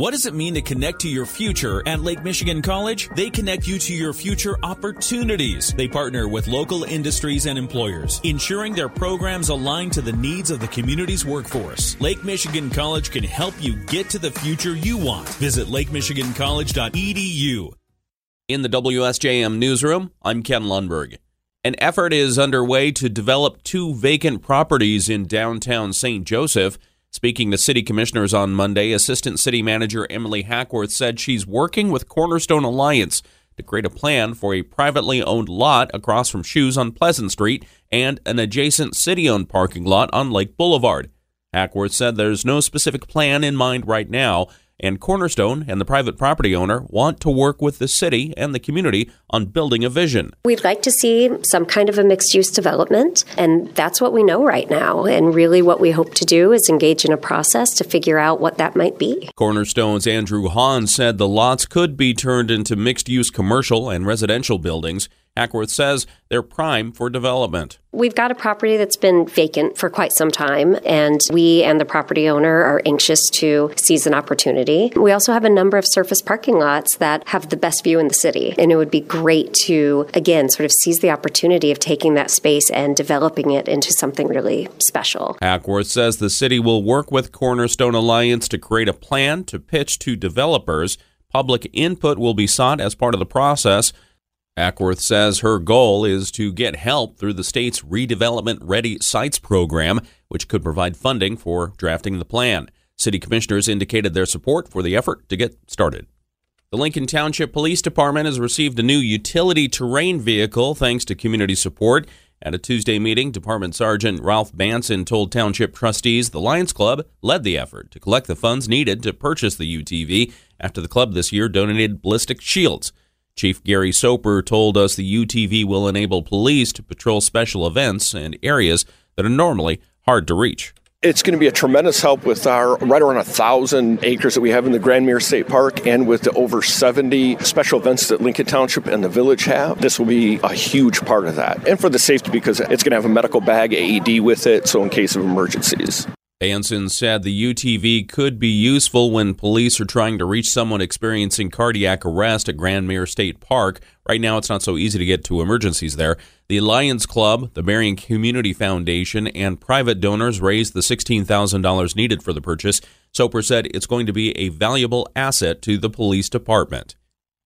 What does it mean to connect to your future at Lake Michigan College? They connect you to your future opportunities. They partner with local industries and employers, ensuring their programs align to the needs of the community's workforce. Lake Michigan College can help you get to the future you want. Visit lakemichigancollege.edu. In the WSJM newsroom, I'm Ken Lundberg. An effort is underway to develop two vacant properties in downtown St. Joseph. Speaking to city commissioners on Monday, Assistant City Manager Emily Hackworth said she's working with Cornerstone Alliance to create a plan for a privately owned lot across from Schu's on Pleasant Street and an adjacent city owned parking lot on Lake Boulevard. Hackworth said there's no specific plan in mind right now, and Cornerstone and the private property owner want to work with the city and the community on building a vision. We'd like to see some kind of a mixed use development, and that's what we know right now. And really, what we hope to do is engage in a process to figure out what that might be. Cornerstone's Andrew Hahn said the lots could be turned into mixed use commercial and residential buildings. Hackworth says they're prime for development. We've got a property that's been vacant for quite some time, and we and the property owner are anxious to seize an opportunity. We also have a number of surface parking lots that have the best view in the city, and it would be great to, again, sort of seize the opportunity of taking that space and developing it into something really special. Hackworth says the city will work with Cornerstone Alliance to create a plan to pitch to developers. Public input will be sought as part of the process. Hackworth says her goal is to get help through the state's Redevelopment Ready Sites program, which could provide funding for drafting the plan. City commissioners indicated their support for the effort to get started. The Lincoln Township Police Department has received a new utility terrain vehicle thanks to community support. At a Tuesday meeting, Department Sergeant Ralph Banson told Township trustees the Lions Club led the effort to collect the funds needed to purchase the UTV after the club this year donated ballistic shields. Chief Gary Soper told us the UTV will enable police to patrol special events and areas that are normally hard to reach. It's going to be a tremendous help with our right around a thousand acres that we have in the Grand Mere State Park and with the over 70 special events that Lincoln Township and the village have. This will be a huge part of that. And for the safety, because it's going to have a medical bag AED with it, so in case of emergencies. Banson said the UTV could be useful when police are trying to reach someone experiencing cardiac arrest at Grand Mere State Park. Right now, it's not so easy to get to emergencies there. The Lions Club, the Berrien Community Foundation, and private donors raised the $16,000 needed for the purchase. Soper said it's going to be a valuable asset to the police department.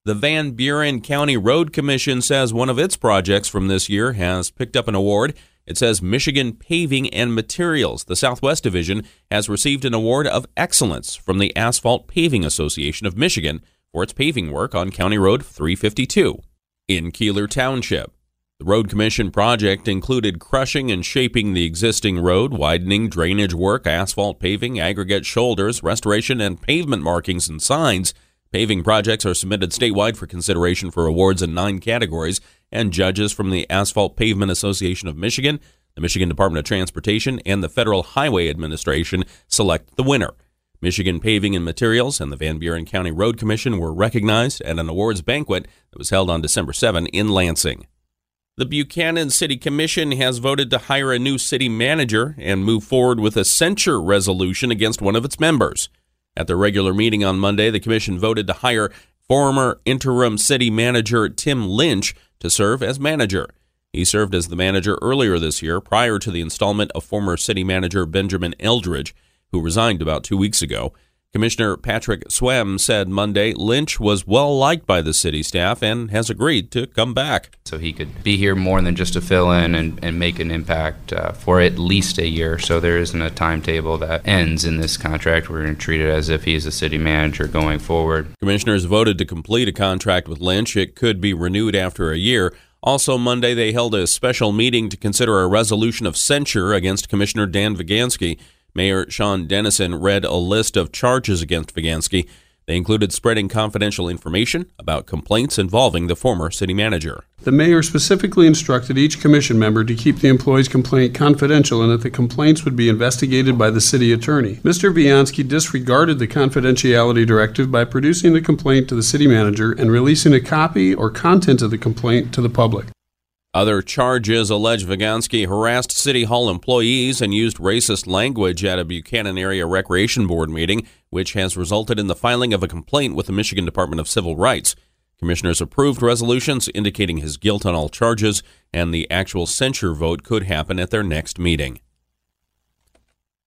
The Van Buren County Road Commission says one of its projects from this year has picked up an award. It says Michigan Paving and Materials, the Southwest Division, has received an award of excellence from the Asphalt Paving Association of Michigan for its paving work on County Road 352 in Keeler Township. The Road Commission project included crushing and shaping the existing road, widening drainage work, asphalt paving, aggregate shoulders, restoration, and pavement markings and signs. Paving projects are submitted statewide for consideration for awards in nine categories, and judges from the Asphalt Pavement Association of Michigan, the Michigan Department of Transportation, and the Federal Highway Administration select the winner. Michigan Paving and Materials and the Van Buren County Road Commission were recognized at an awards banquet that was held on December 7 in Lansing. The Buchanan City Commission has voted to hire a new city manager and move forward with a censure resolution against one of its members. At the regular meeting on Monday, the commission voted to hire former interim city manager Tim Lynch to serve as manager. He served as the manager earlier this year prior to the installment of former city manager Benjamin Eldridge, who resigned about two weeks ago. Commissioner Patrick Swem said Monday Lynch was well liked by the city staff and has agreed to come back. So he could be here more than just to fill in and, and make an impact uh, for at least a year. So there isn't a timetable that ends in this contract. We're going to treat it as if he's a city manager going forward. Commissioners voted to complete a contract with Lynch. It could be renewed after a year. Also, Monday, they held a special meeting to consider a resolution of censure against Commissioner Dan Vigansky. Mayor Sean Dennison read a list of charges against Vigansky. They included spreading confidential information about complaints involving the former city manager. The mayor specifically instructed each commission member to keep the employee's complaint confidential and that the complaints would be investigated by the city attorney. Mr. Vigansky disregarded the confidentiality directive by producing the complaint to the city manager and releasing a copy or content of the complaint to the public. Other charges allege Vigansky harassed City Hall employees and used racist language at a Buchanan Area Recreation Board meeting, which has resulted in the filing of a complaint with the Michigan Department of Civil Rights. Commissioners approved resolutions indicating his guilt on all charges, and the actual censure vote could happen at their next meeting.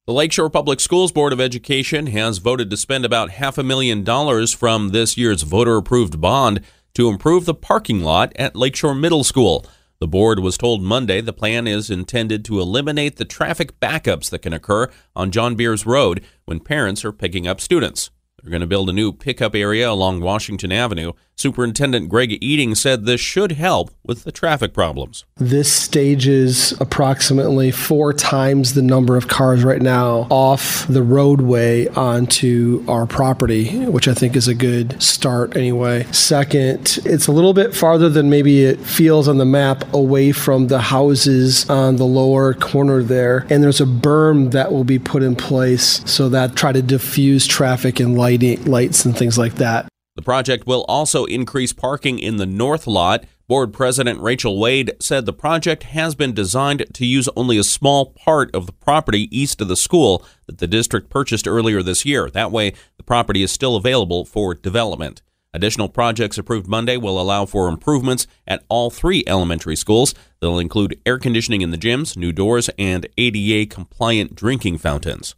The Lakeshore Public Schools Board of Education has voted to spend about half a million dollars from this year's voter approved bond to improve the parking lot at Lakeshore Middle School. The board was told Monday the plan is intended to eliminate the traffic backups that can occur on John Beers Road when parents are picking up students. They're going to build a new pickup area along Washington Avenue. Superintendent Greg Ebeling said this should help with the traffic problems. This stages approximately four times the number of cars right now off the roadway onto our property, which I think is a good start anyway. Second, it's a little bit farther than maybe it feels on the map away from the houses on the lower corner there. And there's a berm that will be put in place so that try to diffuse traffic and lighting, lights and things like that. The project will also increase parking in the north lot. Board President Rachel Wade said the project has been designed to use only a small part of the property east of the school that the district purchased earlier this year. That way, the property is still available for development. Additional projects approved Monday will allow for improvements at all three elementary schools. They'll include air conditioning in the gyms, new doors, and ADA compliant drinking fountains.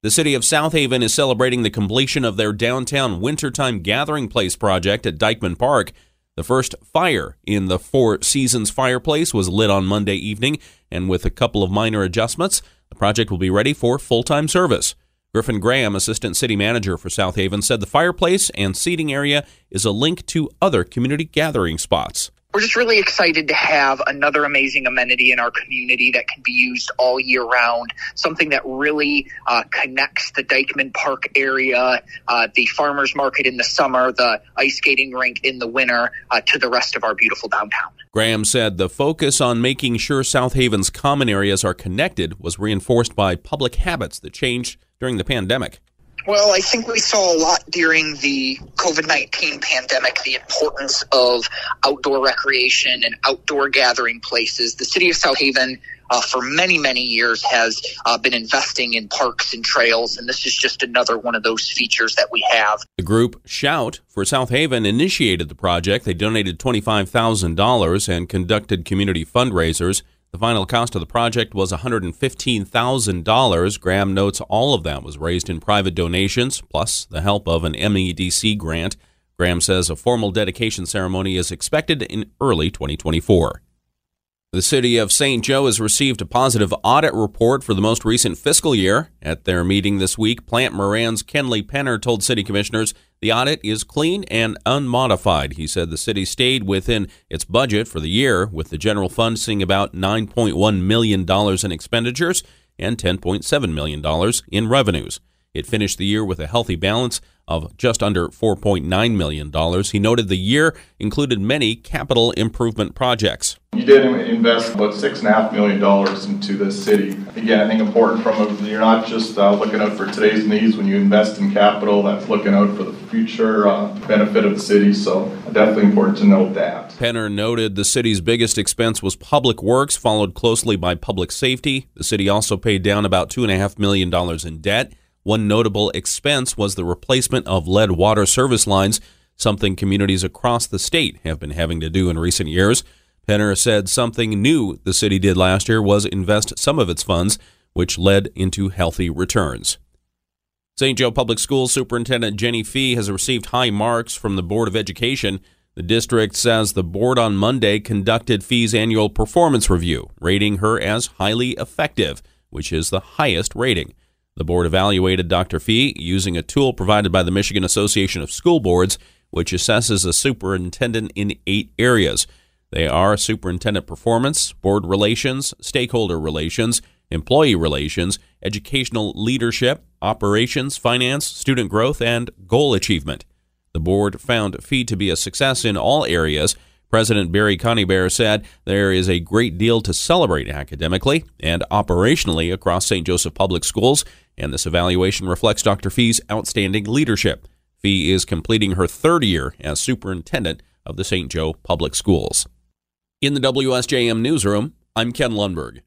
The city of South Haven is celebrating the completion of their downtown wintertime gathering place project at Dyckman Park. The first fire in the Four Seasons fireplace was lit on Monday evening, and with a couple of minor adjustments, the project will be ready for full time service. Griffin Graham, assistant city manager for South Haven, said the fireplace and seating area is a link to other community gathering spots we're just really excited to have another amazing amenity in our community that can be used all year round. Something that really uh, connects the Dyckman Park area, uh, the farmers market in the summer, the ice skating rink in the winter, uh, to the rest of our beautiful downtown. Graham said the focus on making sure South Haven's common areas are connected was reinforced by public habits that changed during the pandemic. Well, I think we saw a lot during the COVID 19 pandemic the importance of outdoor recreation and outdoor gathering places. The city of South Haven, uh, for many, many years, has uh, been investing in parks and trails, and this is just another one of those features that we have. The group Shout for South Haven initiated the project. They donated $25,000 and conducted community fundraisers. The final cost of the project was $115,000. Graham notes all of that was raised in private donations, plus the help of an MEDC grant. Graham says a formal dedication ceremony is expected in early 2024. The city of St. Joe has received a positive audit report for the most recent fiscal year. At their meeting this week, Plante Moran's Kenley Penner told city commissioners the audit is clean and unmodified. He said the city stayed within its budget for the year, with the general fund seeing about $9.1 million in expenditures and $10.7 million in revenues. It finished the year with a healthy balance of just under $4.9 million. He noted the year included many capital improvement projects. You did invest about six and a half million dollars into the city. Again, I think important from a, you're not just uh, looking out for today's needs when you invest in capital. That's looking out for the future uh, benefit of the city. So definitely important to note that. Penner noted the city's biggest expense was public works, followed closely by public safety. The city also paid down about two and a half million dollars in debt. One notable expense was the replacement of lead water service lines, something communities across the state have been having to do in recent years. Penner said something new the city did last year was invest some of its funds, which led into healthy returns. St. Joe Public Schools Superintendent Jenny Fee has received high marks from the Board of Education. The district says the board on Monday conducted Fee's annual performance review, rating her as highly effective, which is the highest rating. The board evaluated Dr. Fee using a tool provided by the Michigan Association of School Boards, which assesses a superintendent in eight areas. They are superintendent performance, board relations, stakeholder relations, employee relations, educational leadership, operations, finance, student growth, and goal achievement. The board found Fee to be a success in all areas President Barry Conybeare said there is a great deal to celebrate academically and operationally across St. Joseph Public Schools, and this evaluation reflects Dr. Fee's outstanding leadership. Fee is completing her third year as superintendent of the St. Joe Public Schools. In the WSJM newsroom, I'm Ken Lundberg.